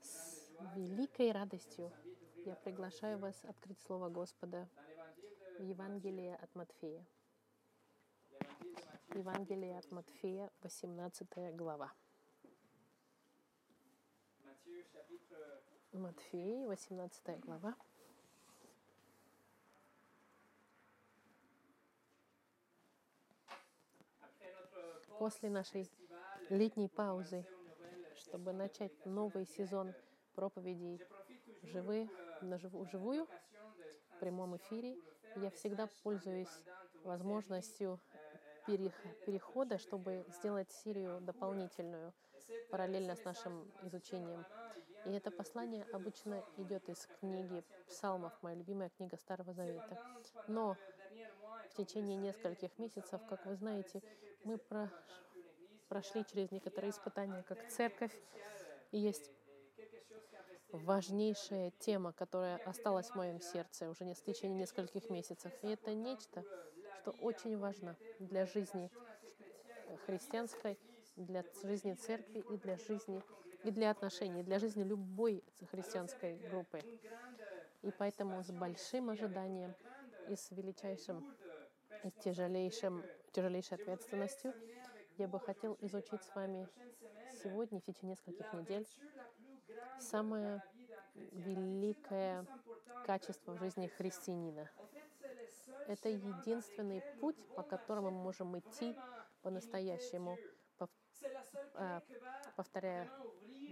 С великой радостью я приглашаю вас открыть Слово Господа в Евангелие от Матфея. Евангелие от Матфея, 18 глава. Матфея, 18 глава. После нашей летней паузы, чтобы начать новый сезон проповедей живы, на живу, живую, в прямом эфире, я всегда пользуюсь возможностью перехода, чтобы сделать серию дополнительную, параллельно с нашим изучением. И это послание обычно идет из книги Псалмов, моя любимая книга Старого Завета. Но в течение нескольких месяцев, как вы знаете, мы про прошли через некоторые испытания как церковь. И есть важнейшая тема, которая осталась в моем сердце уже в течение нескольких месяцев. И это нечто, что очень важно для жизни христианской, для жизни церкви и для жизни и для отношений, для жизни любой христианской группы. И поэтому с большим ожиданием и с величайшим и тяжелейшим, тяжелейшей ответственностью я бы хотел изучить с вами сегодня, в течение нескольких недель, самое великое качество в жизни христианина. Это единственный путь, по которому мы можем идти по-настоящему, а, повторяя,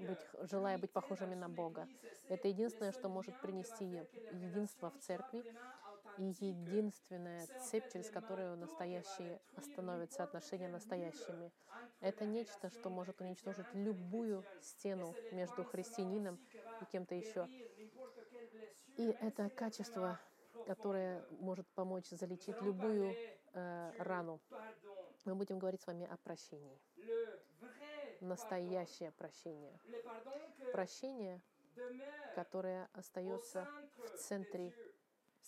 быть, желая быть похожими на Бога. Это единственное, что может принести единство в церкви единственная цепь, через которую настоящие становятся отношения настоящими. Это нечто, что может уничтожить любую стену между христианином и кем-то еще. И это качество, которое может помочь залечить любую э, рану. Мы будем говорить с вами о прощении. Настоящее прощение. Прощение, которое остается в центре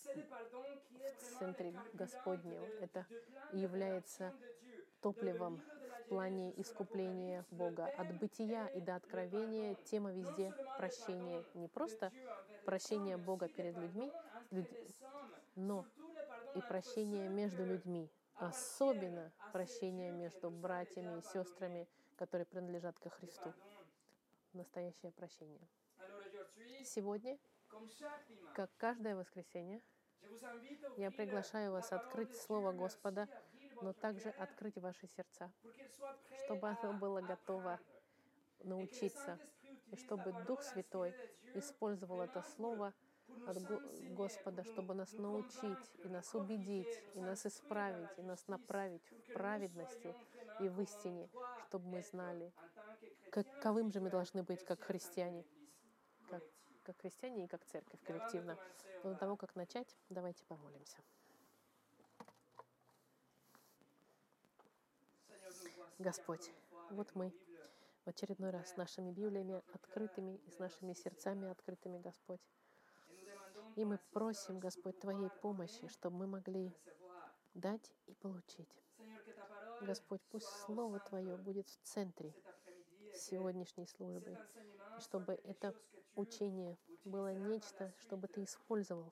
в центре Господнем. Это является топливом в плане искупления Бога. От бытия и до откровения тема везде прощение. Не просто прощение Бога перед людьми, но и прощение между людьми. Особенно прощение между братьями и сестрами, которые принадлежат ко Христу. Настоящее прощение. Сегодня как каждое воскресенье, я приглашаю вас открыть Слово Господа, но также открыть ваши сердца, чтобы оно было готово научиться, и чтобы Дух Святой использовал это Слово от Господа, чтобы нас научить, и нас убедить, и нас исправить, и нас направить в праведности и в истине, чтобы мы знали, каковым же мы должны быть как христиане, как христиане и как церковь коллективно. Но до того, как начать, давайте помолимся. Господь, вот мы в очередной раз с нашими Библиями открытыми и с нашими сердцами открытыми, Господь. И мы просим, Господь, Твоей помощи, чтобы мы могли дать и получить. Господь, пусть Слово Твое будет в центре сегодняшней службы, чтобы это учение было нечто, чтобы Ты использовал,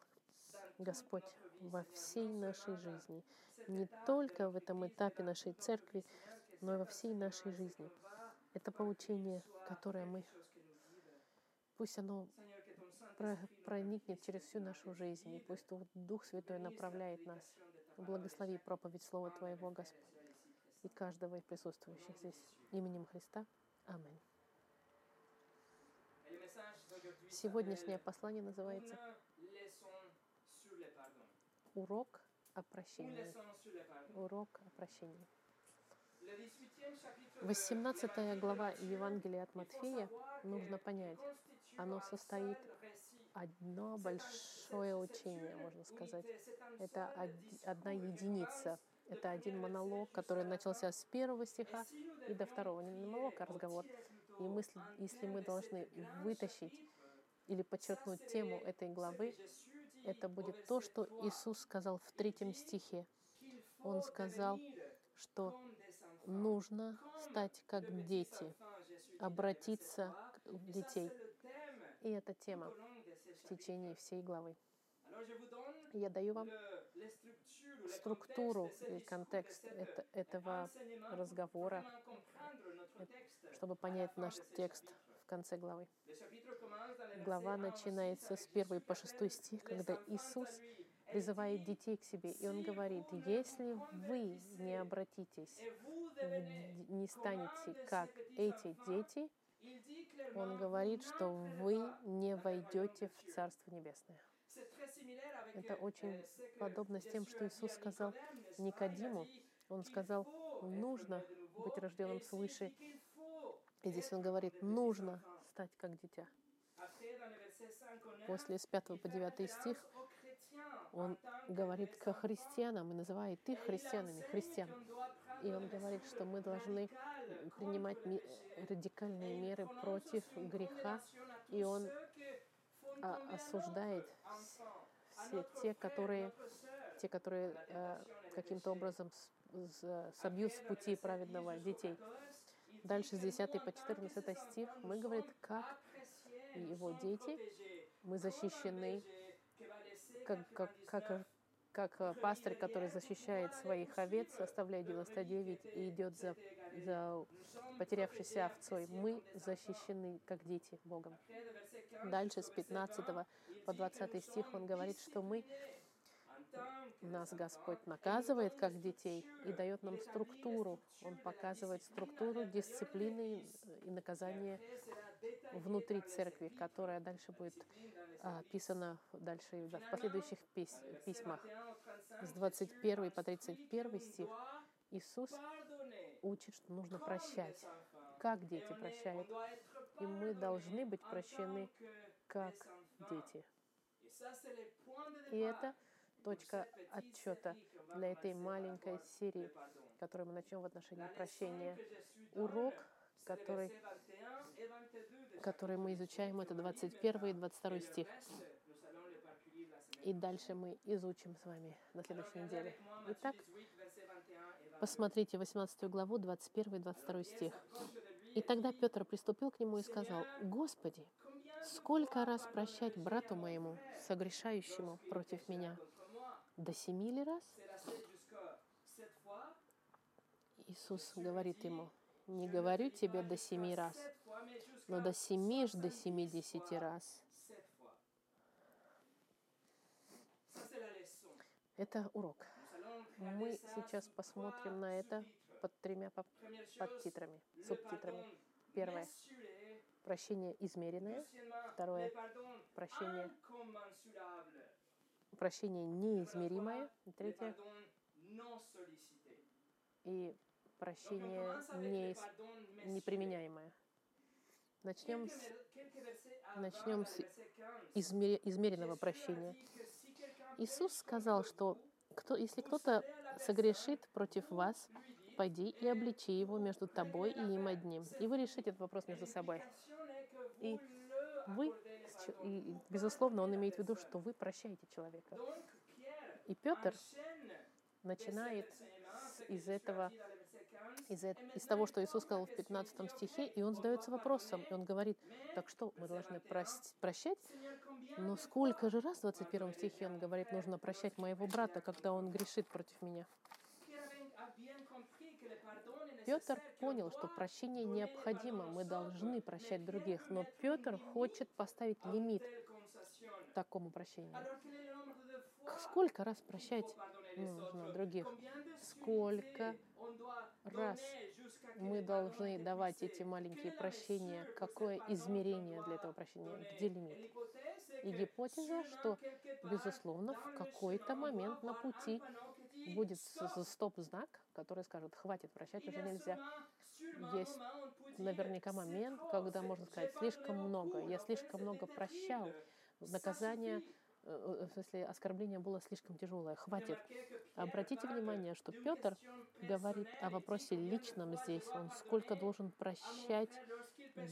Господь, во всей нашей жизни. Не только в этом этапе нашей церкви, но и во всей нашей жизни. Это поучение, которое мы... Пусть оно проникнет через всю нашу жизнь, и пусть Дух Святой направляет нас. Благослови проповедь Слова Твоего, Господь, и каждого из присутствующих здесь. Именем Христа. Аминь. Сегодняшнее послание называется «Урок о прощении». Урок о прощении. 18 глава Евангелия от Матфея, нужно понять, оно состоит одно большое учение, можно сказать. Это одна единица. Это один монолог, который начался с первого стиха и до второго. Не монолог, а разговор. И мысли, если мы должны вытащить или подчеркнуть тему этой главы, это будет то, что Иисус сказал в третьем стихе. Он сказал, что нужно стать как дети, обратиться детей. И это тема в течение всей главы. Я даю вам структуру и контекст это, этого разговора, чтобы понять наш текст в конце главы. Глава начинается с 1 по 6 стих, когда Иисус призывает детей к себе, и Он говорит, если вы не обратитесь, не станете как эти дети, Он говорит, что вы не войдете в Царство Небесное. Это очень подобно с тем, что Иисус сказал Никодиму. Он сказал, нужно быть рожденным свыше. И здесь он говорит, нужно стать как дитя. После с 5 по 9 стих он говорит к христианам и называет их христианами, христиан. И он говорит, что мы должны принимать радикальные меры против греха. И он осуждает все те, которые, те, которые э, каким-то образом собьют с пути праведного детей. Дальше с 10 по 14 стих мы говорим, как его дети, мы защищены, как, как, как, как пастырь, который защищает своих овец, оставляя 99 и идет за, за потерявшейся овцой. Мы защищены, как дети Богом. Дальше с 15 по 20 стих он говорит, что мы нас Господь наказывает как детей и дает нам структуру. Он показывает структуру дисциплины и наказания внутри церкви, которая дальше будет а, описана дальше в последующих пись, письмах. С 21 по 31 стих Иисус учит, что нужно прощать. Как дети прощают. И мы должны быть прощены как дети. И это точка отчета для этой маленькой серии, которую мы начнем в отношении прощения. Урок, который, который мы изучаем, это 21 и 22 стих. И дальше мы изучим с вами на следующей неделе. Итак, посмотрите 18 главу, 21 и 22 стих. И тогда Петр приступил к нему и сказал, «Господи, сколько раз прощать брату моему, согрешающему против меня? До семи ли раз?» Иисус говорит ему, «Не говорю тебе до семи раз, но до семи ж до семидесяти раз». Это урок. Мы сейчас посмотрим на это под тремя подтитрами, субтитрами. Первое — прощение измеренное. Второе — прощение, прощение неизмеримое. И третье — и прощение не, неприменяемое. Начнем с, начнем с измер, измеренного прощения. Иисус сказал, что кто, если кто-то согрешит против вас, пойди и обличи его между тобой и им одним. И вы решите этот вопрос между собой. И вы, и, безусловно, он имеет в виду, что вы прощаете человека. И Петр начинает из этого, из, из того, что Иисус сказал в 15 стихе, и он задается вопросом, и он говорит, так что, мы должны простить, прощать? Но сколько же раз в 21 стихе он говорит, нужно прощать моего брата, когда он грешит против меня? Петр понял, что прощение необходимо, мы должны прощать других, но Петр хочет поставить лимит такому прощению. Сколько раз прощать нужно других? Сколько раз мы должны давать эти маленькие прощения? Какое измерение для этого прощения? Где лимит? И гипотеза, что, безусловно, в какой-то момент на пути будет стоп-знак, который скажет, хватит, прощать уже нельзя. Есть наверняка момент, когда можно сказать, слишком много, я слишком много прощал, наказание в смысле, оскорбление было слишком тяжелое. Хватит. Обратите внимание, что Петр говорит о вопросе личном здесь. Он сколько должен прощать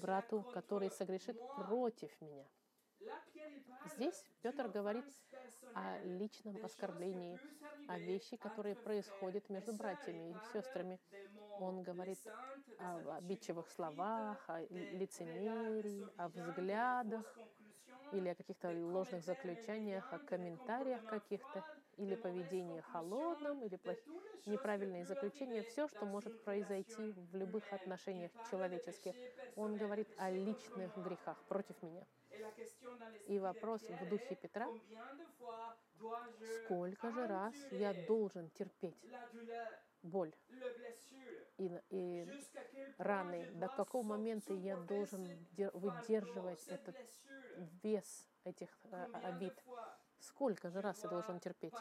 брату, который согрешит против меня. Здесь Петр говорит о личном оскорблении, о вещи, которые происходят между братьями и сестрами. Он говорит о обидчивых словах, о лицемерии, о взглядах или о каких-то ложных заключениях, о комментариях каких-то, или поведении холодном, или плох... неправильные заключения, все, что может произойти в любых отношениях человеческих. Он говорит о личных грехах против меня. И вопрос в духе Петра, сколько же раз я должен терпеть боль и, и раны, до какого момента я должен выдерживать этот вес этих э, обид. Сколько же раз я должен терпеть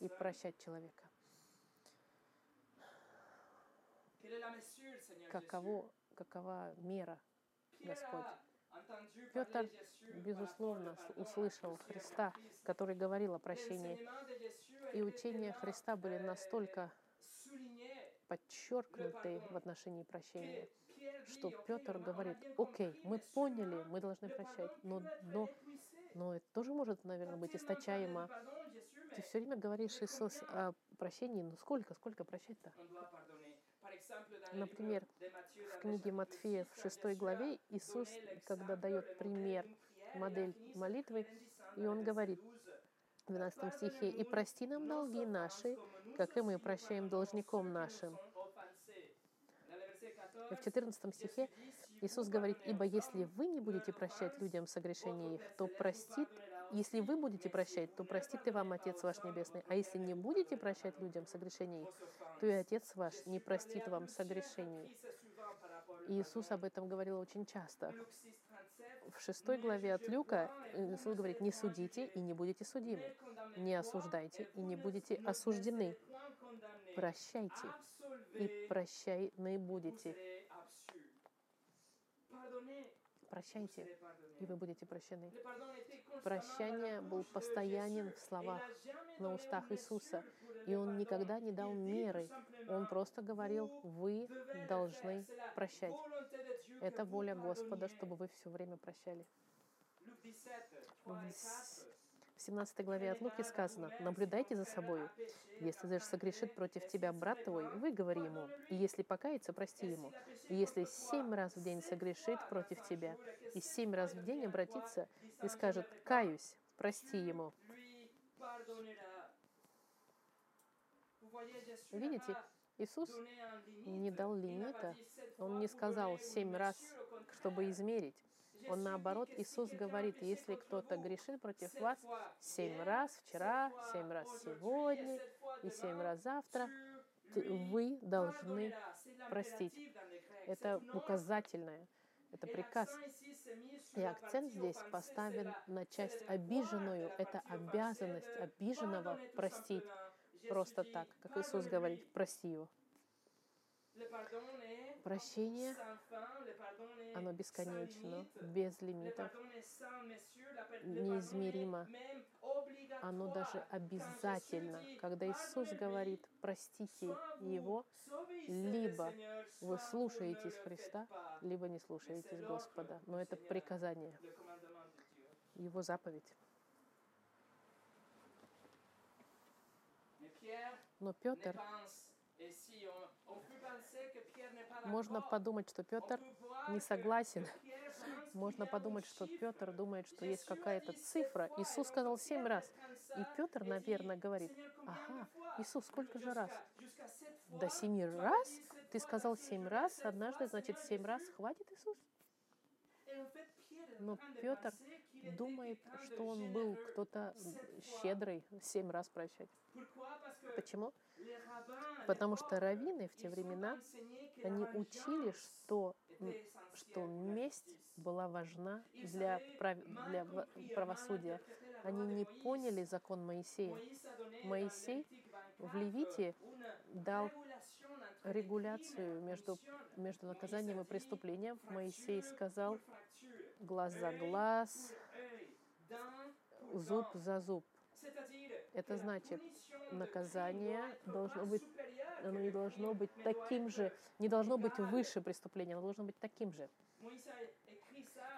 и прощать человека? Каково, какова мера, Господь? Петр, безусловно, услышал Христа, который говорил о прощении. И учения Христа были настолько подчеркнуты в отношении прощения, что Петр говорит, окей, мы поняли, мы должны прощать, но, но, но это тоже может, наверное, быть источаемо. Ты все время говоришь, Иисус, о прощении, но сколько, сколько прощать-то? Например, в книге Матфея в 6 главе Иисус, когда дает пример, модель молитвы, и он говорит в 12 стихе, «И прости нам долги наши, как и мы прощаем должником нашим». И в 14 стихе Иисус говорит, «Ибо если вы не будете прощать людям согрешения их, то простит если вы будете прощать, то простит и вам Отец ваш Небесный. А если не будете прощать людям согрешений, то и Отец ваш не простит вам согрешений. И Иисус об этом говорил очень часто. В шестой главе от Люка Иисус говорит, не судите и не будете судимы. Не осуждайте и не будете осуждены. Прощайте и прощайны будете. Прощайте, и вы будете прощены. Прощание был постоянен в словах, на устах Иисуса. И Он никогда не дал меры. Он просто говорил, вы должны прощать. Это воля Господа, чтобы вы все время прощали. В 17 главе от Луки сказано, «Наблюдайте за собой. Если даже согрешит против тебя брат твой, выговори ему, и если покается, прости ему. И если семь раз в день согрешит против тебя, и семь раз в день обратится и скажет, каюсь, прости ему». Видите, Иисус не дал лимита, Он не сказал семь раз, чтобы измерить. Он наоборот, Иисус говорит, если кто-то грешит против вас семь раз вчера, семь раз сегодня и семь раз завтра, вы должны простить. Это указательное, это приказ. И акцент здесь поставлен на часть обиженную. Это обязанность обиженного простить просто так, как Иисус говорит, прости его. Прощение, оно бесконечно, без лимитов, неизмеримо. Оно даже обязательно. Когда Иисус говорит, простите Его, либо вы слушаетесь Христа, либо не слушаетесь Господа. Но это приказание, Его заповедь. Но Петр можно подумать, что Петр не согласен. Можно подумать, что Петр думает, что есть какая-то цифра. Иисус сказал семь раз. И Петр, наверное, говорит, ага, Иисус, сколько же раз? До семи раз? Ты сказал семь раз, однажды, значит, семь раз хватит, Иисус? Но Петр думает, что он был кто-то щедрый, семь раз прощать. Почему? Потому что раввины в те времена, они учили, что, что месть была важна для, прав... для правосудия. Они не поняли закон Моисея. Моисей в Левите дал регуляцию между, между наказанием и преступлением. Моисей сказал глаз за глаз, зуб за зуб. Это значит, наказание должно быть, оно не должно быть таким же, не должно быть выше преступления, оно должно быть таким же.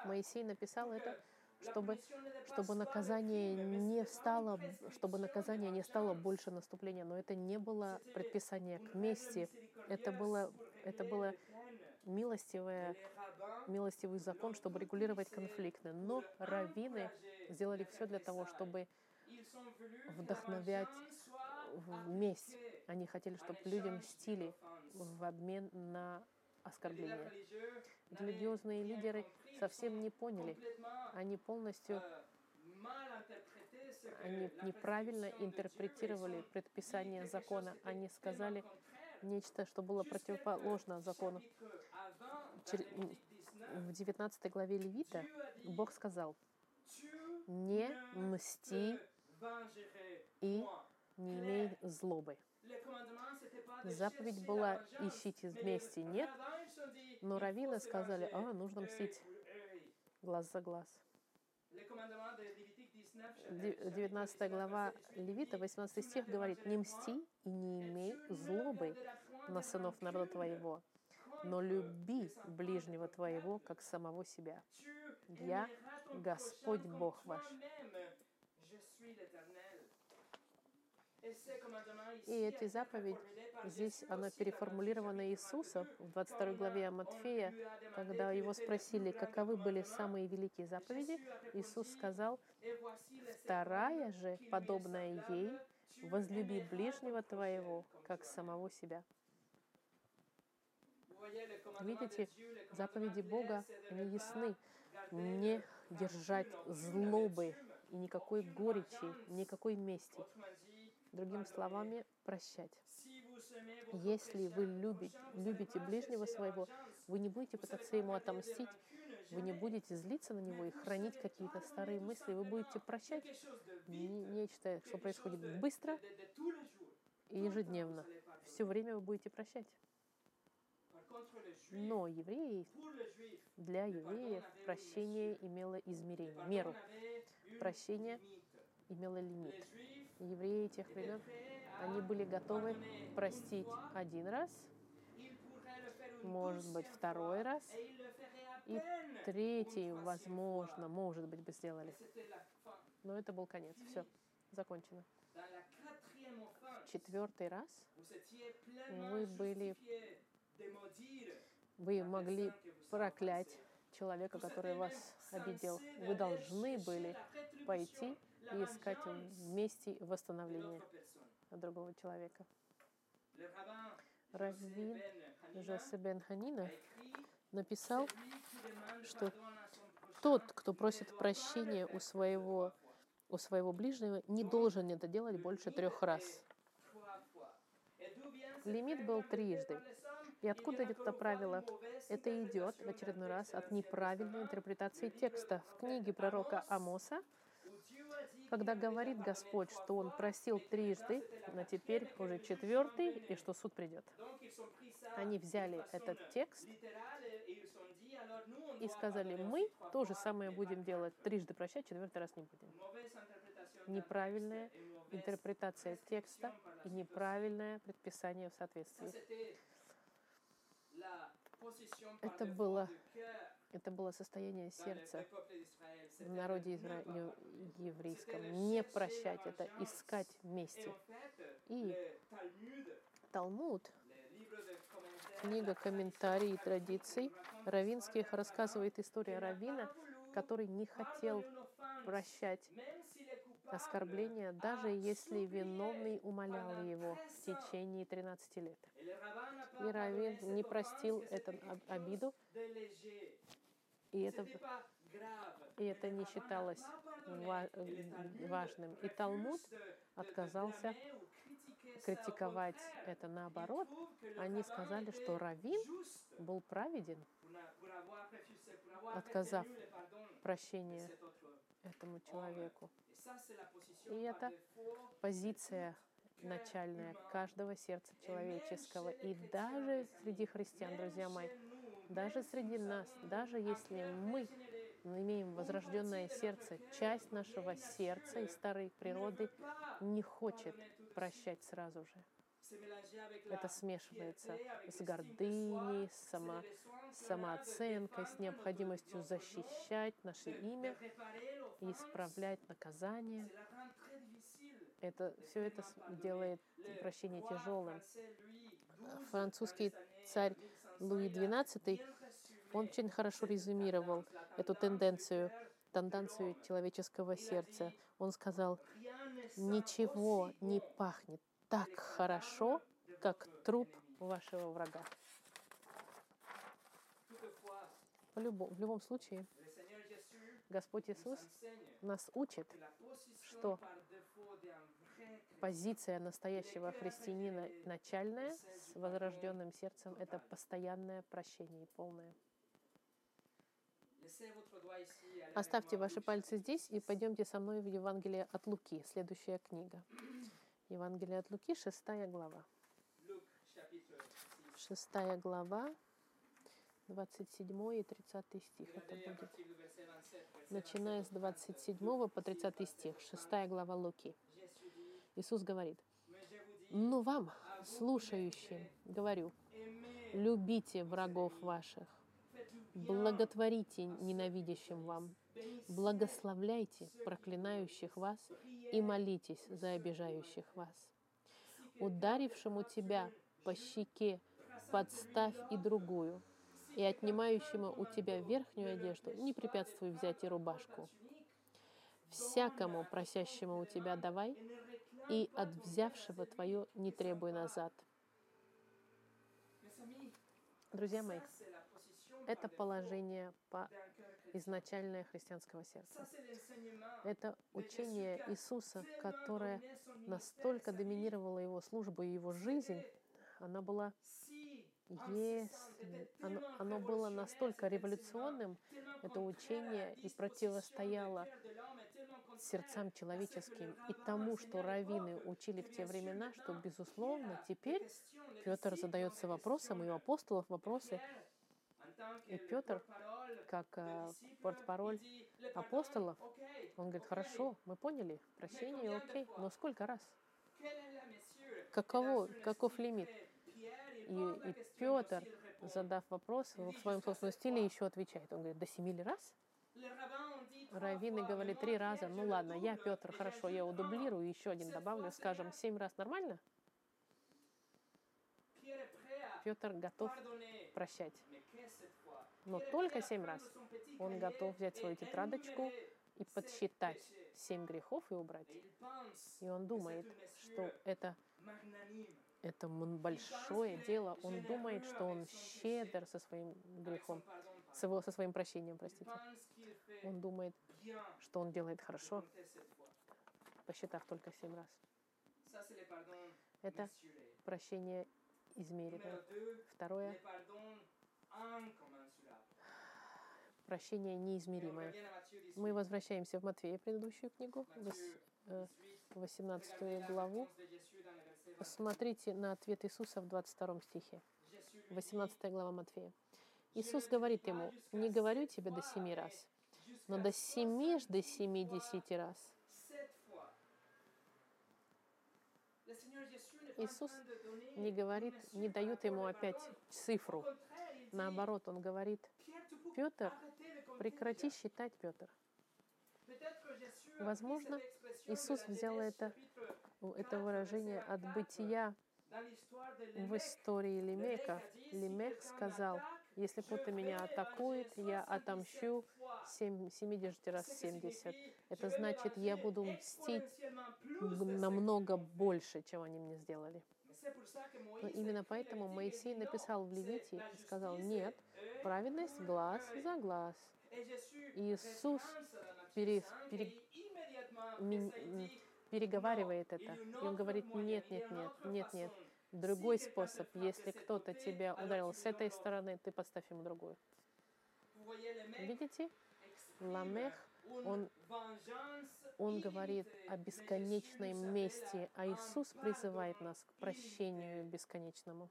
Моисей написал это, чтобы, чтобы наказание не стало, чтобы наказание не стало больше наступления. Но это не было предписание к мести. Это было, это было милостивое, милостивый закон, чтобы регулировать конфликты. Но раввины сделали все для того, чтобы вдохновять в месть. Они хотели, чтобы люди мстили в обмен на оскорбления. Религиозные лидеры совсем не поняли. Они полностью они неправильно интерпретировали предписание закона. Они сказали нечто, что было противоположно закону. В 19 главе Левита Бог сказал, не мсти и не имей злобы. Заповедь была «ищите вместе». Нет, но раввины сказали, а, нужно мстить глаз за глаз. 19 глава Левита, 18 стих говорит, «Не мсти и не имей злобы на сынов народа твоего, но люби ближнего твоего, как самого себя. Я Господь Бог ваш». И эти заповеди, здесь она переформулирована Иисусом в 22 главе Матфея, когда его спросили, каковы были самые великие заповеди, Иисус сказал, вторая же, подобная ей, возлюби ближнего твоего, как самого себя. Видите, заповеди Бога, они ясны. Не держать злобы и никакой горечи, никакой мести. Другими словами, прощать. Если вы любите, любите ближнего своего, вы не будете пытаться ему отомстить, вы не будете злиться на него и хранить какие-то старые мысли, вы будете прощать нечто, что происходит быстро и ежедневно. Все время вы будете прощать. Но евреи, для евреев прощение имело измерение, меру. Прощение имело лимит евреи тех времен, они были готовы простить один раз, может быть, второй раз, и третий, возможно, может быть, бы сделали. Но это был конец. Все, закончено. Четвертый раз вы были, вы могли проклять человека, который вас обидел. Вы должны были пойти и искать вместе восстановление другого человека. Раввин Жосе Бен Ханина написал, что тот, кто просит прощения у своего, у своего ближнего, не должен это делать больше трех раз. Лимит был трижды. И откуда это правило? Это идет в очередной раз от неправильной интерпретации текста. В книге пророка Амоса когда говорит Господь, что Он просил трижды, но теперь уже четвертый, и что суд придет. Они взяли этот текст и сказали, мы то же самое будем делать, трижды прощать, четвертый раз не будем. Неправильная интерпретация текста и неправильное предписание в соответствии. Это было, это было состояние сердца в народе изра... еврейском. Не прощать это, искать вместе. И Талмуд, книга комментарий и традиций равинских, рассказывает историю равина, который не хотел прощать оскорбления, даже если виновный умолял его в течение 13 лет. И Равин не простил эту обиду, и это и это не считалось важным. И Талмуд отказался критиковать это наоборот. Они сказали, что Равин был праведен, отказав прощения этому человеку. И это позиция начальная каждого сердца человеческого. И даже среди христиан, друзья мои, даже среди нас, даже если мы имеем возрожденное сердце, часть нашего сердца и старой природы не хочет прощать сразу же. Это смешивается с гордыней, с само, самооценкой, с необходимостью защищать наше имя и исправлять наказание. Это, все это делает прощение тяжелым. Французский царь Луи XII, он очень хорошо резюмировал эту тенденцию, тенденцию человеческого сердца. Он сказал, ничего не пахнет так хорошо, как труп вашего врага. В любом, в любом случае, Господь Иисус нас учит, что позиция настоящего христианина начальная с возрожденным сердцем — это постоянное прощение и полное. Оставьте ваши пальцы здесь и пойдемте со мной в Евангелие от Луки, следующая книга. Евангелие от Луки, шестая глава. Шестая глава, 27 и 30 стих. Это будет. Начиная с 27 по 30 стих. Шестая глава Луки. Иисус говорит, «Ну вам, слушающим, говорю, любите врагов ваших, благотворите ненавидящим вам, благословляйте проклинающих вас и молитесь за обижающих вас. Ударившему тебя по щеке подставь и другую, и отнимающему у тебя верхнюю одежду не препятствуй взять и рубашку. Всякому просящему у тебя давай, и от взявшего твое не требуй назад. Друзья мои, это положение по изначальное христианского сердца. Это учение Иисуса, которое настолько доминировало его службу и его жизнь, она была если оно, оно было настолько революционным, это учение, и противостояло сердцам человеческим и тому, что раввины учили в те времена, что, безусловно, теперь Петр задается вопросом, и у апостолов вопросы. И Петр, как э, портпароль апостолов, он говорит, хорошо, мы поняли, прощение, окей, но сколько раз? Каково, каков лимит? И, и Петр, задав вопрос, в своем собственном стиле еще отвечает. Он говорит, до семи раз? Раввины говорили три раза. Ну ладно, я, Петр, хорошо, я удублирую, еще один добавлю, скажем, семь раз нормально? Петр готов прощать. Но только семь раз. Он готов взять свою тетрадочку и подсчитать семь грехов и убрать. И он думает, что это, это большое дело. Он думает, что он щедр со своим грехом, со, его, со своим прощением, простите. Он думает, что он делает хорошо, посчитав только семь раз. Это прощение измеренное. Второе прощение неизмеримое. Мы возвращаемся в Матфея, предыдущую книгу, 18 э, главу. Посмотрите на ответ Иисуса в 22 стихе. 18 глава Матфея. Иисус говорит ему, не говорю тебе до семи раз, но до семи ж до семидесяти раз. Иисус не говорит, не дает ему опять цифру. Наоборот, он говорит, Петр, прекрати считать, Петр. Возможно, Иисус взял это, это выражение от бытия в истории Лемека. Лемех сказал, если кто-то меня атакует, я отомщу 70 раз 70. Это значит, я буду мстить намного больше, чем они мне сделали. Но именно поэтому Моисей написал в Левите и сказал, нет, праведность глаз за глаз. Иисус пере, пере, переговаривает это. И он говорит, нет, нет, нет, нет, нет. Другой способ. Если кто-то тебя ударил с этой стороны, ты подставь ему другую. Видите? Ламех, он, он говорит о бесконечной мести, а Иисус призывает нас к прощению бесконечному.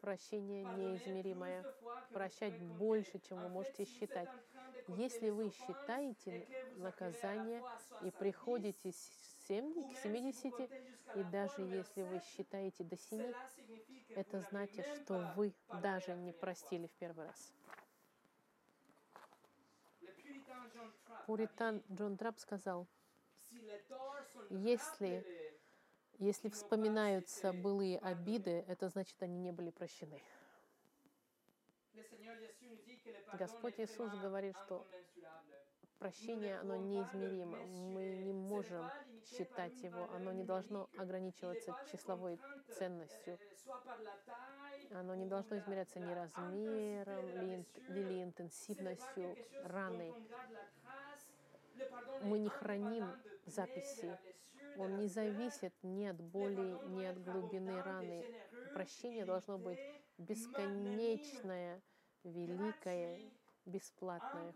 Прощение неизмеримое. Прощать больше, чем вы можете считать. Если вы считаете наказание и приходите 7, к 70, и даже если вы считаете до 7, это значит, что вы даже не простили в первый раз. Пуритан Джон Трап сказал, если, если вспоминаются былые обиды, это значит, они не были прощены. Господь Иисус говорит, что прощение, оно неизмеримо. Мы не можем считать его, оно не должно ограничиваться числовой ценностью. Оно не должно измеряться ни размером, или интенсивностью раны. Мы не храним записи. Он не зависит ни от боли, ни от глубины раны. Прощение должно быть бесконечное, великое, бесплатное,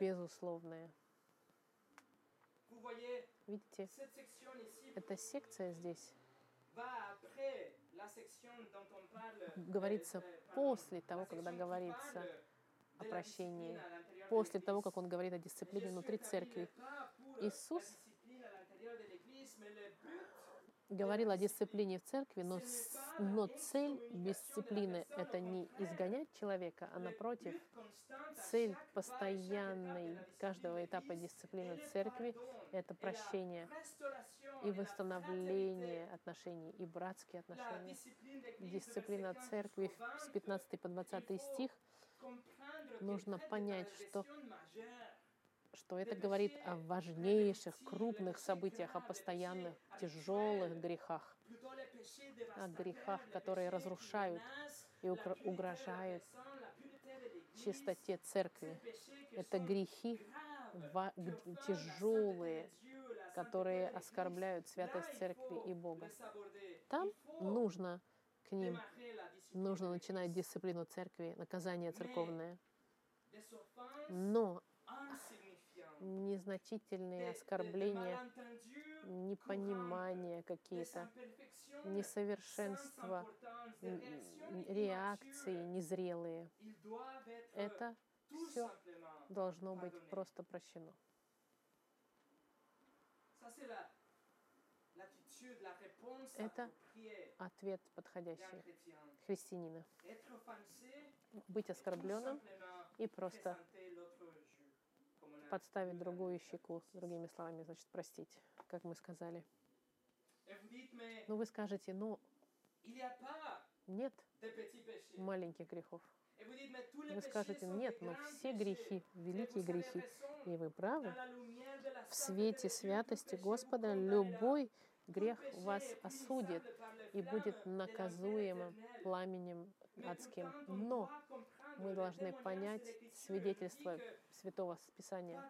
безусловное. Видите, эта секция здесь говорится после того, когда говорится о прощении, после того, как он говорит о дисциплине внутри церкви. Иисус говорил о дисциплине в церкви, но, но цель дисциплины — это не изгонять человека, а напротив, цель постоянной каждого этапа дисциплины церкви — это прощение и восстановление отношений, и братские отношения. Дисциплина церкви с 15 по 20 стих нужно понять, что что это говорит о важнейших, крупных событиях, о постоянных, тяжелых грехах, о грехах, которые разрушают и угрожают чистоте церкви. Это грехи тяжелые, которые оскорбляют святость церкви и Бога. Там нужно к ним, нужно начинать дисциплину церкви, наказание церковное. Но незначительные оскорбления, непонимания какие-то, несовершенства, реакции незрелые. Это все должно быть просто прощено. Это ответ подходящий христианина. Быть оскорбленным и просто подставить другую щеку, другими словами, значит, простить, как мы сказали. Ну, вы скажете, ну, нет маленьких грехов. Вы скажете, нет, но все грехи, великие грехи. И вы правы. В свете святости Господа любой грех вас осудит и будет наказуемым пламенем адским. Но мы должны понять свидетельство Святого Писания,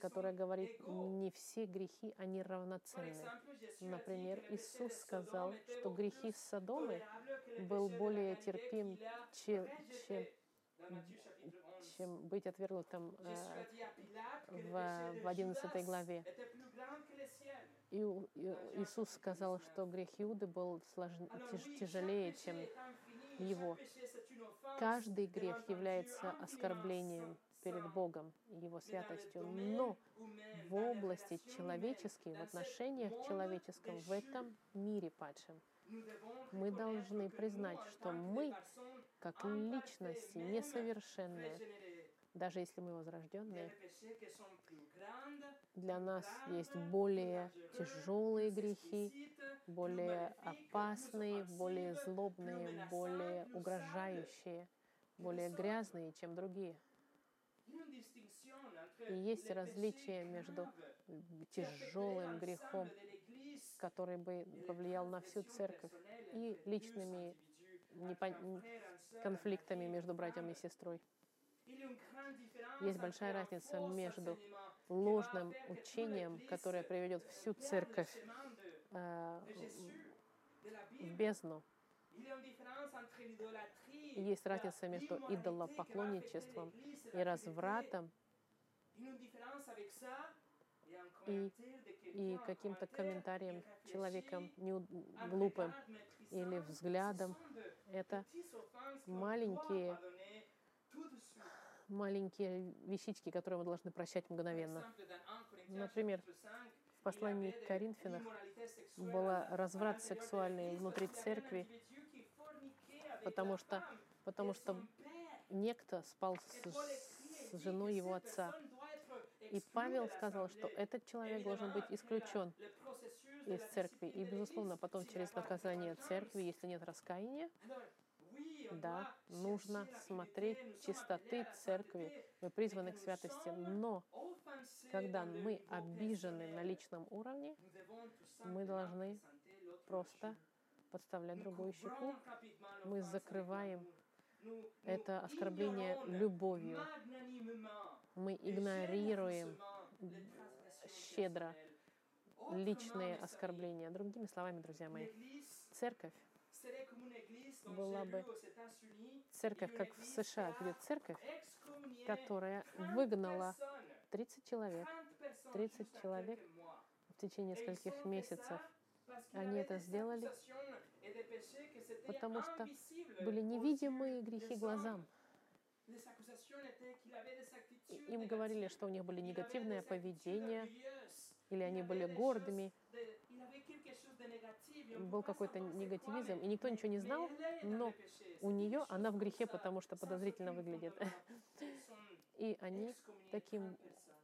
которое говорит, не все грехи, они равноценны. Например, Иисус сказал, что грехи Содомы был более терпим, чем, чем, чем быть отвергнутым э, в, в 11 главе. И Иисус сказал, что грех Иуды был сложнее, тяжелее, чем его. Каждый грех является оскорблением перед Богом и Его святостью. Но в области человеческой, в отношениях человеческом, в этом мире падшем, мы должны признать, что мы, как личности, несовершенные, даже если мы возрожденные, для нас есть более тяжелые грехи, более опасные, более злобные, более угрожающие, более грязные, чем другие. И есть различие между тяжелым грехом, который бы повлиял на всю церковь, и личными конфликтами между братьям и сестрой. Есть большая разница между ложным учением, которое приведет всю церковь э, в бездну. Есть разница между идолопоклонничеством и развратом и, и каким-то комментарием человеком не, глупым или взглядом. Это маленькие маленькие вещички, которые мы должны прощать мгновенно. Например, В послании к Коринфянах был разврат сексуальный внутри церкви, потому что, потому что некто спал с, с женой его отца. И Павел сказал, что этот человек должен быть исключен из церкви. И, безусловно, потом через наказание церкви, если нет раскаяния, да, нужно смотреть чистоты церкви. Мы призваны к святости. Но когда мы обижены на личном уровне, мы должны просто подставлять другую щеку. Мы закрываем это оскорбление любовью. Мы игнорируем щедро личные оскорбления. Другими словами, друзья мои, церковь была бы церковь, как в США, где церковь, которая выгнала 30 человек, 30 человек в течение нескольких месяцев. Они это сделали, потому что были невидимые грехи глазам. Им говорили, что у них были негативное поведение, или они были гордыми. Был какой-то негативизм, и никто ничего не знал, но у нее она в грехе, потому что подозрительно выглядит. И они таким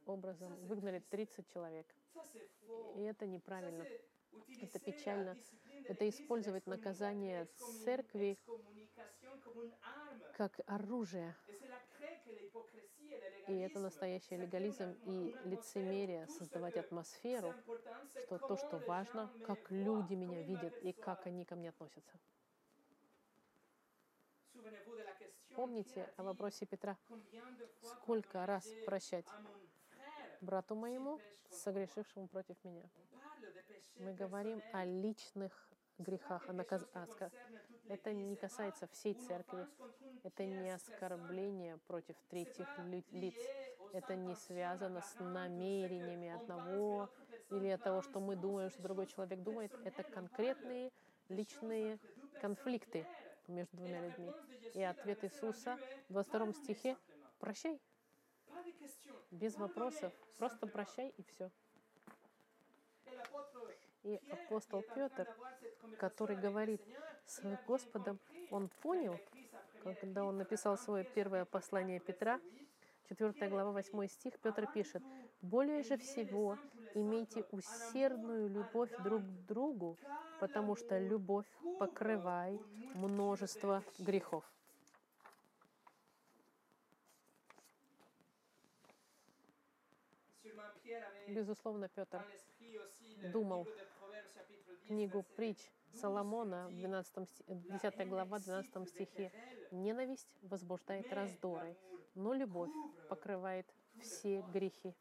образом выгнали 30 человек. И это неправильно. Это печально. Это использовать наказание церкви как оружие. И это настоящий легализм и лицемерие, создавать атмосферу, что то, что важно, как люди меня видят и как они ко мне относятся. Помните о вопросе Петра, сколько раз прощать брату моему, согрешившему против меня? Мы говорим о личных грехах, о наказ... а, это не касается всей церкви. Это не оскорбление против третьих лиц. Это не связано с намерениями одного или от того, что мы думаем, что другой человек думает. Это конкретные личные конфликты между двумя людьми. И ответ Иисуса в 22 стихе — прощай. Без вопросов. Просто прощай и все. И апостол Петр, который говорит с Господом, он понял, когда он написал свое первое послание Петра, 4 глава, 8 стих, Петр пишет, «Более же всего имейте усердную любовь друг к другу, потому что любовь покрывает множество грехов». Безусловно, Петр думал книгу притч Соломона, 12, 10 глава, 12 стихе. «Ненависть возбуждает раздоры, но любовь покрывает все грехи».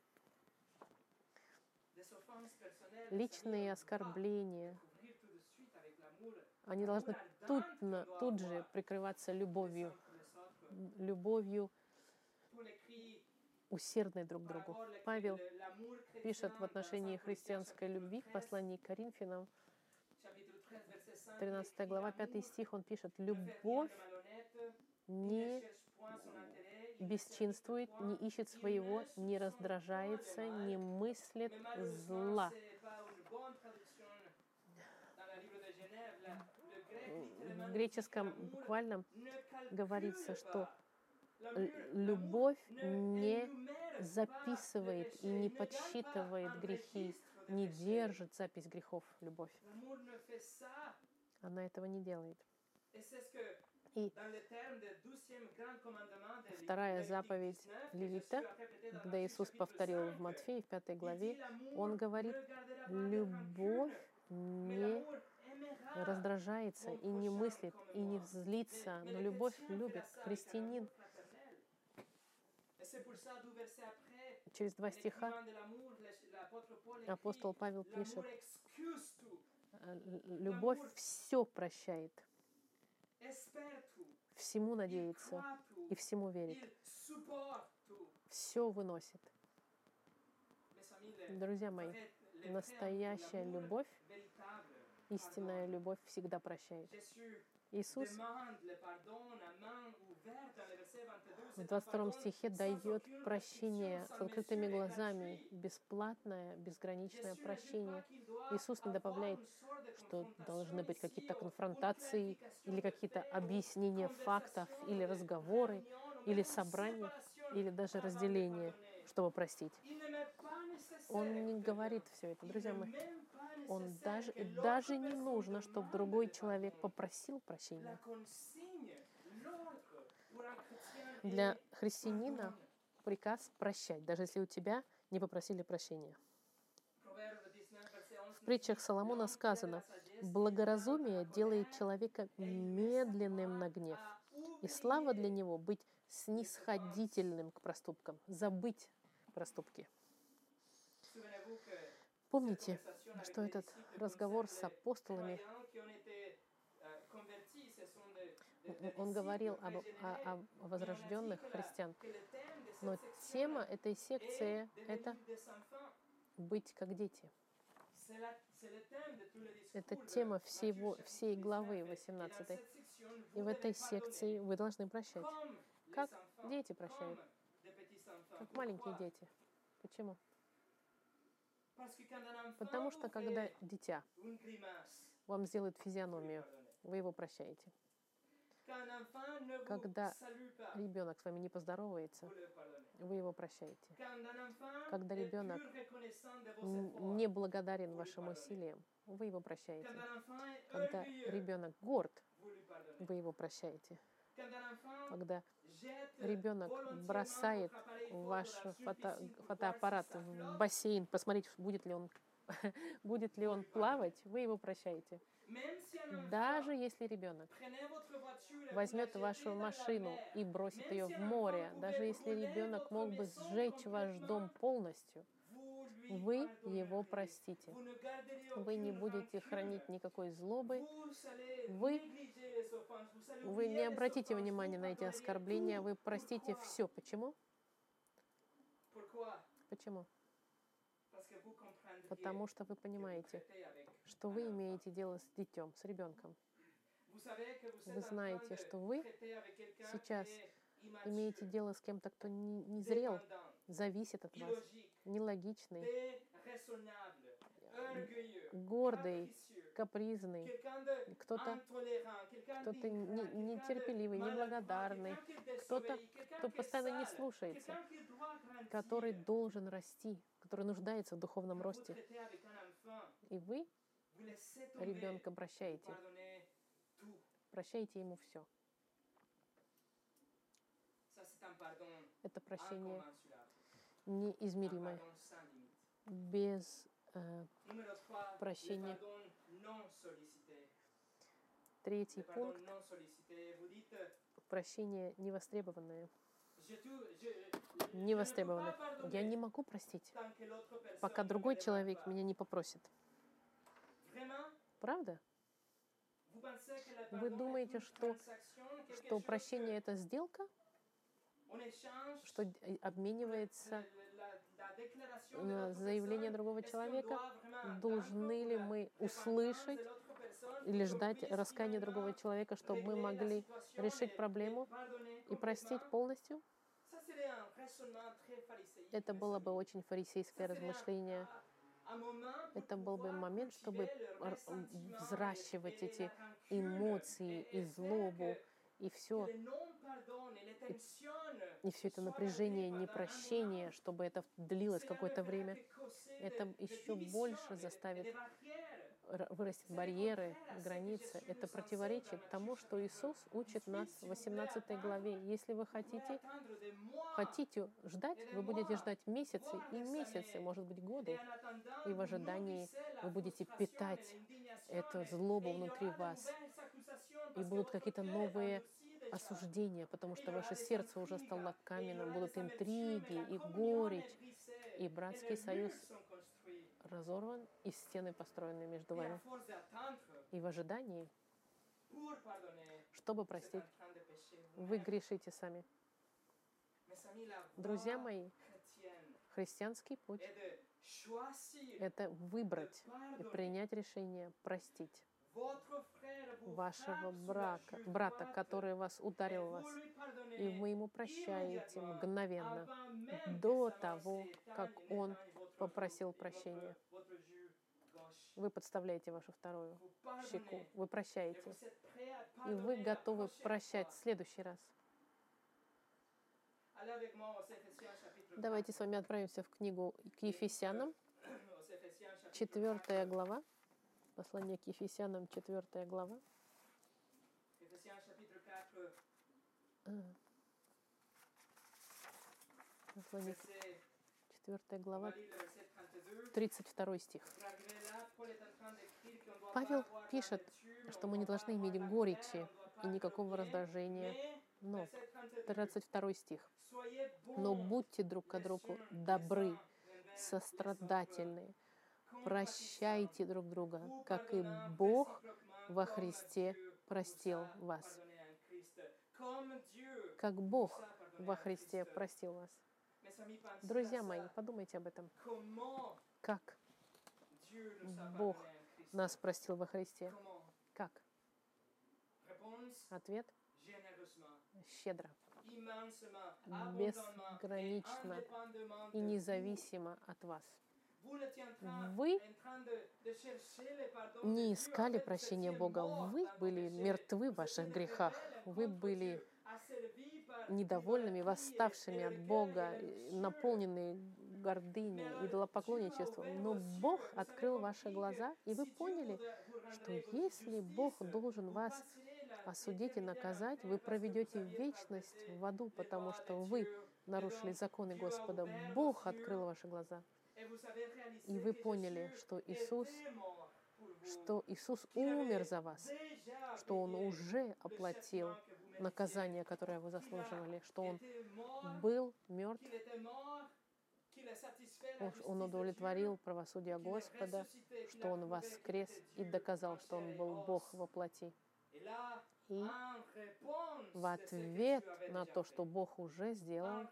Личные оскорбления, они должны тут, тут же прикрываться любовью, любовью усердной друг другу. Павел пишет в отношении христианской любви в послании к Коринфянам, 13 глава, 5 стих, он пишет, «Любовь не бесчинствует, не ищет своего, не раздражается, не мыслит зла». В греческом буквально говорится, что любовь не записывает и не подсчитывает грехи, не держит запись грехов, любовь. Она этого не делает. И вторая заповедь Левита, когда Иисус повторил в Матфея в пятой главе, Он говорит, любовь не раздражается и не мыслит, и не взлится, но любовь любит. Христианин через два стиха апостол Павел пишет, «Э, любовь все прощает, всему надеется и всему верит, все выносит. Друзья мои, настоящая любовь, истинная любовь всегда прощает. Иисус demande le pardon à main ouverte dans le verset 22. в C'est un 22 pardon стихе дает прощение с открытыми глазами, бесплатное, безграничное прощение. Иисус не добавляет, что должны быть какие-то конфронтации или какие-то объяснения фактов или разговоры или собрания или даже разделение, чтобы простить. Он не говорит все это, друзья мои. Он даже, даже не нужно, чтобы другой человек попросил прощения. Для христианина приказ прощать, даже если у тебя не попросили прощения. Proverbe 19, verset 11 В притчах Соломона «L'homme qui a de сказано, благоразумие делает человека медленным на гнев. И слава для него быть снисходительным к проступкам, забыть проступки. Помните, что этот разговор с апостолами, он говорил об, о, о возрожденных христиан. Но тема этой секции — это быть как дети. Это тема всего, всей 19. главы Et dans 18. cette section, И в этой секции вы должны прощать, как дети прощают, как маленькие дети. Почему? Потому что когда дитя вам сделает физиономию, вы его прощаете. Когда Ребенок с вами не поздоровается, вы его прощаете. Когда ребенок Не благодарен вашим усилиям, вы его прощаете. Когда ребенок горд, вы его прощаете. Когда ребенок бросает ваш фото- фотоаппарат в бассейн, посмотреть, будет ли он будет ли он плавать, вы его прощаете. Даже если ребенок возьмет вашу машину и бросит ее в море, даже если ребенок мог бы сжечь ваш дом полностью, вы его простите. Вы не будете хранить никакой злобы, Вы- вы не обратите внимания на эти оскорбления, вы простите все. Почему? Почему? Потому что вы понимаете, что вы имеете дело с детем, с ребенком. Вы знаете, что вы сейчас имеете дело с кем-то, кто не, не зрел, зависит от вас, нелогичный, гордый, капризный, кто-то, d'ingrat, не- нетерпеливый, неблагодарный, кто-то, кто постоянно не слушается, который должен расти, который нуждается в духовном росте. И вы ребенка прощаете, прощаете ему все. Это прощение неизмеримое, без э, Numéro 3, Прощение. le pardon non sollicité. третий пункт euh, прощение невостребованное. Невостребованное. Я не могу простить, пока другой человек меня не попросит. Правда? Вы думаете, что, что прощение это сделка, что э, обменивается заявление другого человека? Должны ли мы услышать или ждать раскаяния другого человека, чтобы мы могли решить проблему и простить полностью? Это было бы очень фарисейское размышление. Это был бы момент, чтобы взращивать эти эмоции и злобу, и все, и все это напряжение, непрощение, чтобы это длилось какое-то время, это еще больше заставит вырастет барьеры, границы. Это противоречит тому, что Иисус учит нас в 18 главе. Если вы хотите, хотите ждать, вы будете ждать месяцы и месяцы, может быть, годы. И в ожидании вы будете питать эту злобу внутри вас. И будут какие-то новые. Осуждения, потому что ваше сердце уже стало каменным, будут интриги и горечь, и братский союз разорван, и стены построены между вами. И в ожидании, чтобы простить, вы грешите сами. Друзья мои, христианский путь это выбрать и принять решение простить вашего брака, брата, который вас ударил вас, и вы ему прощаете мгновенно, до того, как он попросил прощения. Вы подставляете вашу вторую щеку, вы прощаете, и вы готовы прощать в следующий раз. Allez avec moi aux Éphésiens chapitre 4. Давайте с вами отправимся в книгу к Ефесянам, Aux Éphésiens chapitre 4. четвертая глава. Послание к Ефесянам, четвертая глава. Éphésiens chapitre 4, А. Послание к verset, четвертая on глава, va lire le verset 32. 32 стих. Павел пишет, что мы не должны иметь горечи и никакого раздражения. Но, verset 32, 32 стих. Но будьте друг к другу добры, сострадательны, прощайте друг друга, как и Бог во Христе простил вас. Как Бог во Христе простил вас. Друзья мои, подумайте об этом. Как Бог нас простил во Христе? Как? Ответ щедро, безгранично и независимо от вас. Вы не искали прощения Бога, вы были мертвы в ваших грехах, вы были недовольными, восставшими от Бога, и наполненные гордыней, идолопоклонничеством. Но Бог открыл ваши глаза, и вы поняли, что если Бог должен вас осудить и наказать, вы проведете вечность в аду, потому что вы нарушили законы Господа. Бог открыл ваши глаза. И вы поняли, что Иисус, что Иисус умер за вас, что Он уже оплатил наказание, которое вы заслуживали, что Он был мертв, Он удовлетворил правосудие Господа, что Он воскрес и доказал, что Он был Бог во плоти. И в ответ на то, что Бог уже сделал,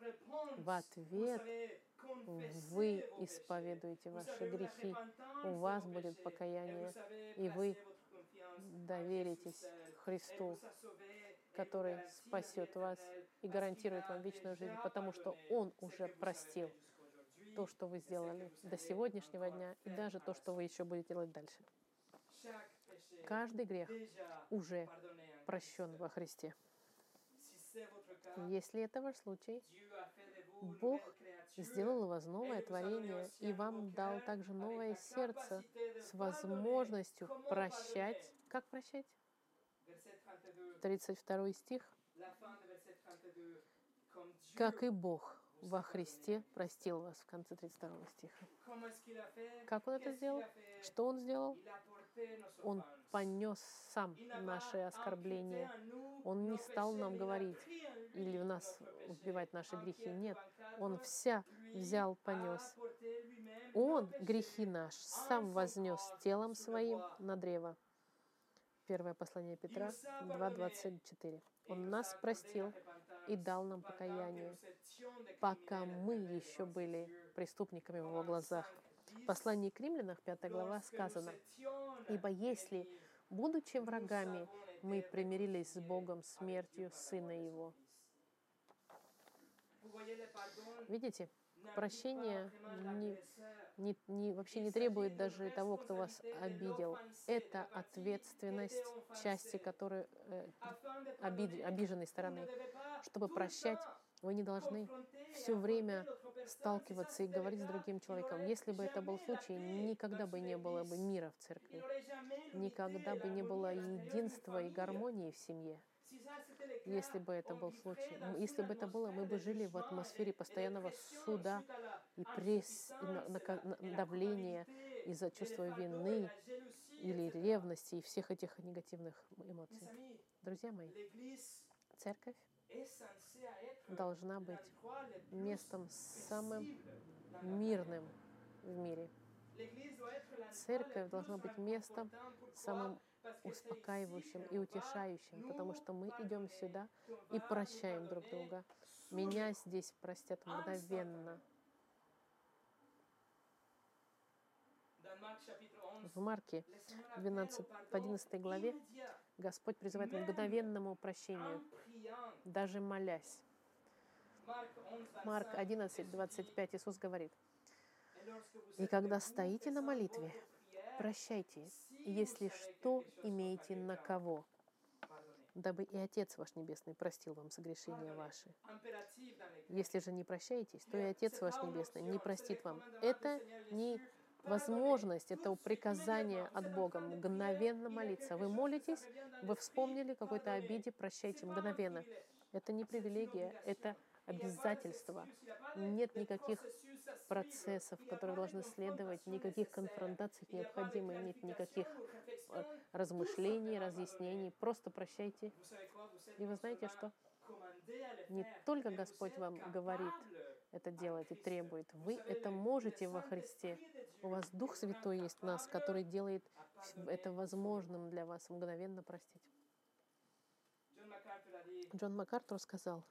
в ответ вы исповедуете ваши грехи, у вас будет покаяние, и вы доверитесь Христу, который спасет вас и гарантирует вам вечную жизнь, потому что Он уже простил то, что вы сделали до сегодняшнего дня, и даже то, что вы еще будете делать дальше. Каждый грех уже прощен во Христе. Если это ваш случай, Бог сделал из вас новое творение и вам дал также новое сердце с возможностью прощать. Как прощать? 32 стих. Как и Бог во Христе простил вас в конце 32 стиха. Как Он это сделал? Что Он сделал? Он понес сам наши оскорбления. Он не стал нам говорить или в нас вбивать наши грехи. Нет, Он вся взял, понес. Он грехи наши сам вознес телом своим на древо. Первое послание Петра 2.24. Он нас простил и дал нам покаяние, пока мы еще были преступниками в его глазах. В послании к римлянам, 5 глава, сказано, «Ибо если, будучи врагами, мы примирились с Богом смертью Сына Его». Видите, прощение не, не, не, вообще не требует даже того, кто вас обидел. Это ответственность части, которой э, обид- обиженной стороны. Чтобы прощать, вы не должны все время сталкиваться и говорить с другим человеком. Если бы это был случай, никогда бы не было бы мира в церкви, никогда бы не было единства и гармонии в семье. Если бы это был случай, если бы это было, мы бы жили в атмосфере постоянного суда и пресс, и на- на- давления из-за чувства вины или ревности и всех этих негативных эмоций. Друзья мои, церковь должна быть местом самым мирным в мире. Церковь должна быть местом самым успокаивающим и утешающим, потому что мы идем сюда и прощаем друг друга. Меня здесь простят мгновенно. Marc chapitre 11, В Марке le Seigneur appelle 12, au в pardon 11 главе Господь призывает к мгновенному прощению, даже молясь. Marc 11, Марк 25, 11, Jésus dit, 25 Иисус говорит, «И когда стоите на молитве, прощайте, если что имеете на кого, дабы и Отец ваш Небесный простил вам согрешения ваши. Если же не прощаетесь, то и Отец ваш Небесный не простит вам». Это не возможность, это приказание от Бога мгновенно молиться. Вы молитесь, вы вспомнили какой-то обиде, прощайте мгновенно. Это не привилегия, это обязательство. Нет никаких процессов, которые должны следовать, никаких конфронтаций необходимых, нет никаких э, размышлений, разъяснений. Просто прощайте. И вы знаете, что не только Господь вам говорит это делать и требует, вы это можете во Христе. У вас Дух Святой есть в нас, который делает это возможным для вас мгновенно простить. Джон МакАртур сказал,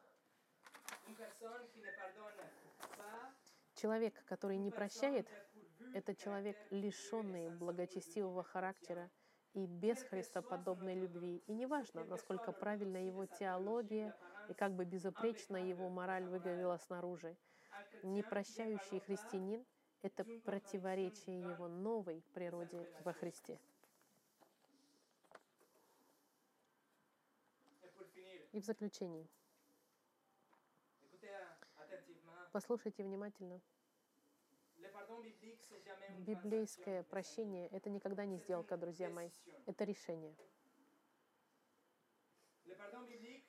человек, который не прощает, это человек, лишенный благочестивого характера и без христоподобной любви. И неважно, насколько правильна его теология и как бы безупречно его мораль выглядела снаружи. Непрощающий христианин — это противоречие его новой природе во Христе. И в заключении, послушайте внимательно. Библейское прощение — это никогда не сделка, друзья мои. Это решение.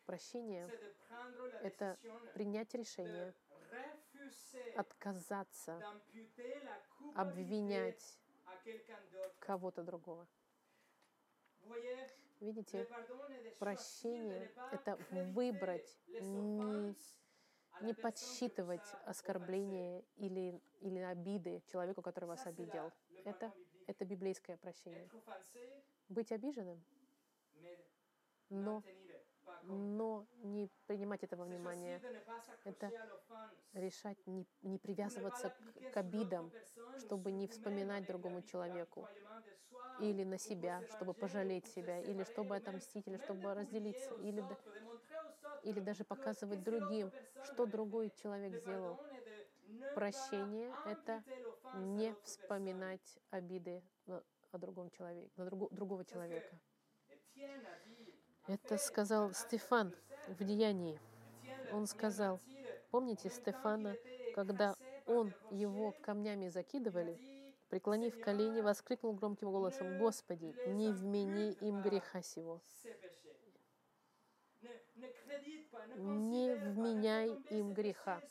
Прощение это принять решение, отказаться, обвинять кого-то другого. Видите, прощение это выбрать, не, не подсчитывать оскорбления или, или обиды человеку, который вас обидел. Это, это библейское прощение. Быть обиженным, но, но не принимать этого внимания. Это. Решать не, не привязываться к, к обидам, чтобы не вспоминать другому человеку, или на себя, чтобы пожалеть себя, или чтобы отомстить, или чтобы разделиться, или, или даже показывать другим, что другой человек сделал. Прощение это не вспоминать обиды о другом человеке, на друго- другого человека. Это сказал Стефан в Деянии. Он сказал, помните Стефана, когда он, его камнями закидывали, преклонив колени, воскликнул громким голосом, «Господи, не вмени им греха сего». Не вменяй им греха.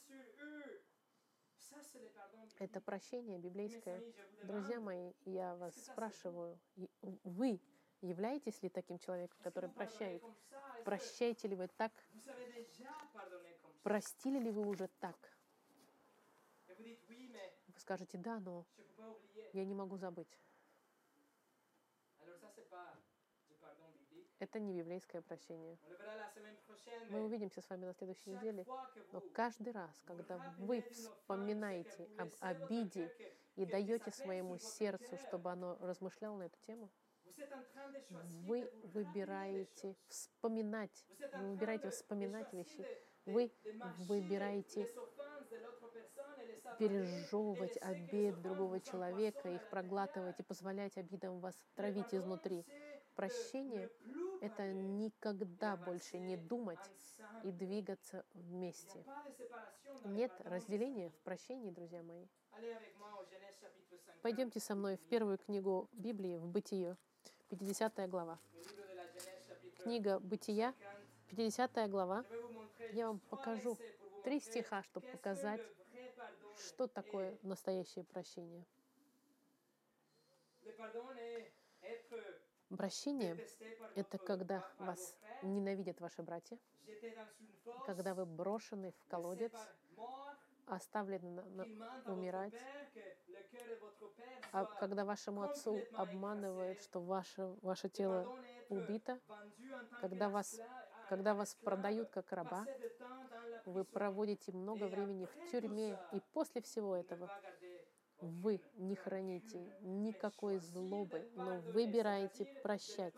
Это прощение библейское. Друзья мои, я вас спрашиваю, вы являетесь ли таким человеком, который прощает? Прощаете ли вы так? Простили ли вы уже так? Вы скажете, да, но я не могу забыть. Это не библейское прощение. Мы увидимся с вами на следующей неделе. Но каждый раз, когда вы вспоминаете об обиде и даете своему сердцу, чтобы оно размышляло на эту тему, вы выбираете вспоминать, вы выбираете вспоминать вещи, вы выбираете пережевывать обид другого человека, их проглатывать и позволять обидам вас травить изнутри. Прощение — это никогда больше не думать и двигаться вместе. Нет разделения в прощении, друзья мои. Пойдемте со мной в первую книгу Библии, в Бытие, 50 глава. Книга Бытия, 50 глава. Я вам покажу три стиха, чтобы показать, что такое настоящее прощение. Прощение — это когда вас ненавидят ваши братья, когда вы брошены в колодец, оставлены на- на- умирать, а когда вашему отцу обманывают, что ваше, ваше тело убито, когда вас, когда вас продают как раба, вы проводите много времени в тюрьме, и после всего этого вы не храните никакой злобы, но выбираете прощать.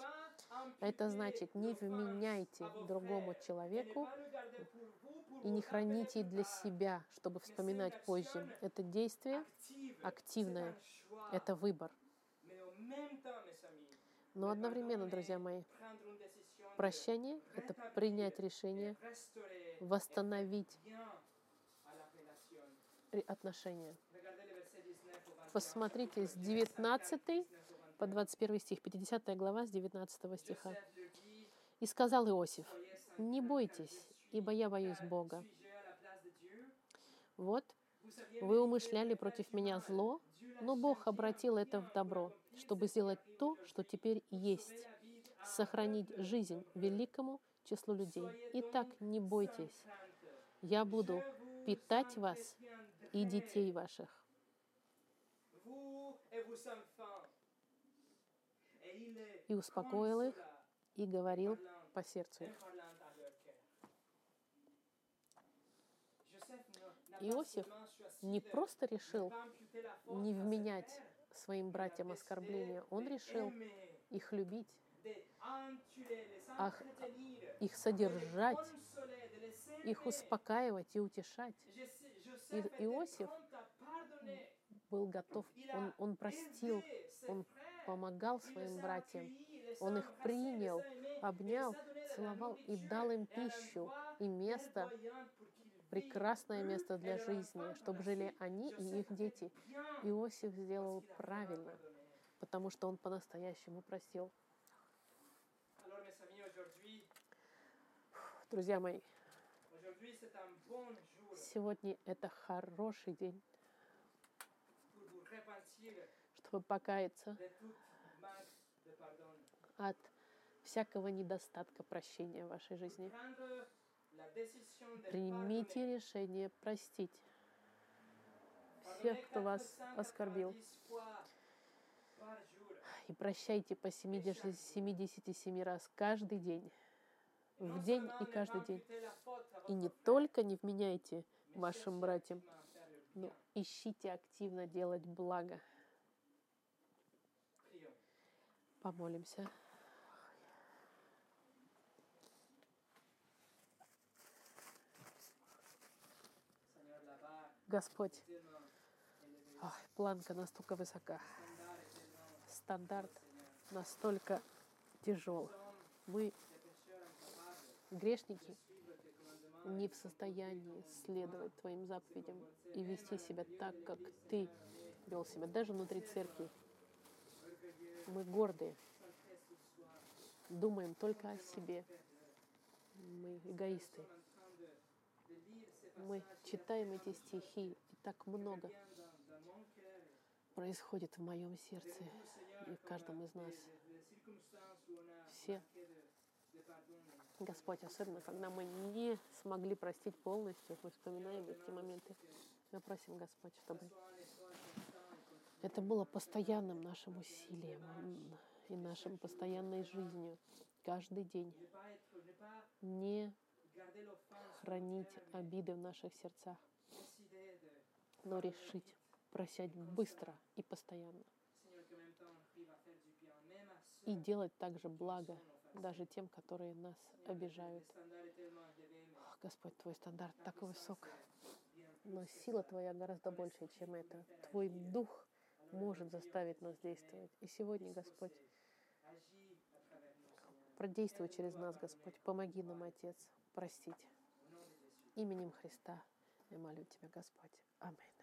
Это значит, не вменяйте другому человеку и не храните для себя, чтобы вспоминать позже. Это действие активное, это выбор. Но одновременно, друзья мои, прощение — это принять решение восстановить отношения. Посмотрите с 19 по 21 стих, 50 глава с 19 стиха. «И сказал Иосиф, не бойтесь, ибо я боюсь Бога. Вот, вы умышляли против меня зло, но Бог обратил это в добро, чтобы сделать то, что теперь есть, сохранить жизнь великому числу людей. Итак, не бойтесь, я буду питать вас и детей ваших. И успокоил их и говорил по сердцу. их. Иосиф не просто решил не вменять своим братьям оскорбления, он решил их любить, ах, их содержать, их успокаивать и утешать. И Иосиф был готов, он, он простил, он помогал своим братьям, он их принял, обнял, целовал и дал им пищу и место, прекрасное место для жизни, чтобы жили они и их дети. Иосиф сделал правильно, потому что он по-настоящему aujourd'hui, Друзья мои, сегодня это хороший день, чтобы покаяться от всякого недостатка прощения в вашей жизни. Примите решение простить всех, кто вас 490 оскорбил. И прощайте по 70 77 раз каждый день, в день и каждый день. И не только не вменяйте вашим братьям, но bien. Ищите активно делать благо. Помолимся. Господь, ах, планка настолько высока, стандарт настолько тяжел. Мы, грешники, не в состоянии следовать Твоим заповедям и вести себя так, как Ты вел себя, даже внутри церкви. Мы гордые, думаем только о себе. Мы эгоисты. Мы читаем эти стихи, и так много происходит в моем сердце и в каждом из нас. Все. Господь, особенно когда мы не смогли простить полностью, мы вспоминаем эти моменты. Мы просим, Господь, чтобы это было постоянным нашим усилием и нашим постоянной жизнью, каждый день. Не хранить обиды в наших сердцах, но решить прощать быстро и постоянно. И делать также благо. Даже тем, которые нас обижают. Господь, Твой стандарт так высок, но сила. Твоя гораздо больше, чем это. Твой Дух может заставить нас действовать. И сегодня, Господь, продействуй через нас, Господь. Помоги нам, Отец, простить. Именем Христа я молю Тебя, Господь. Аминь.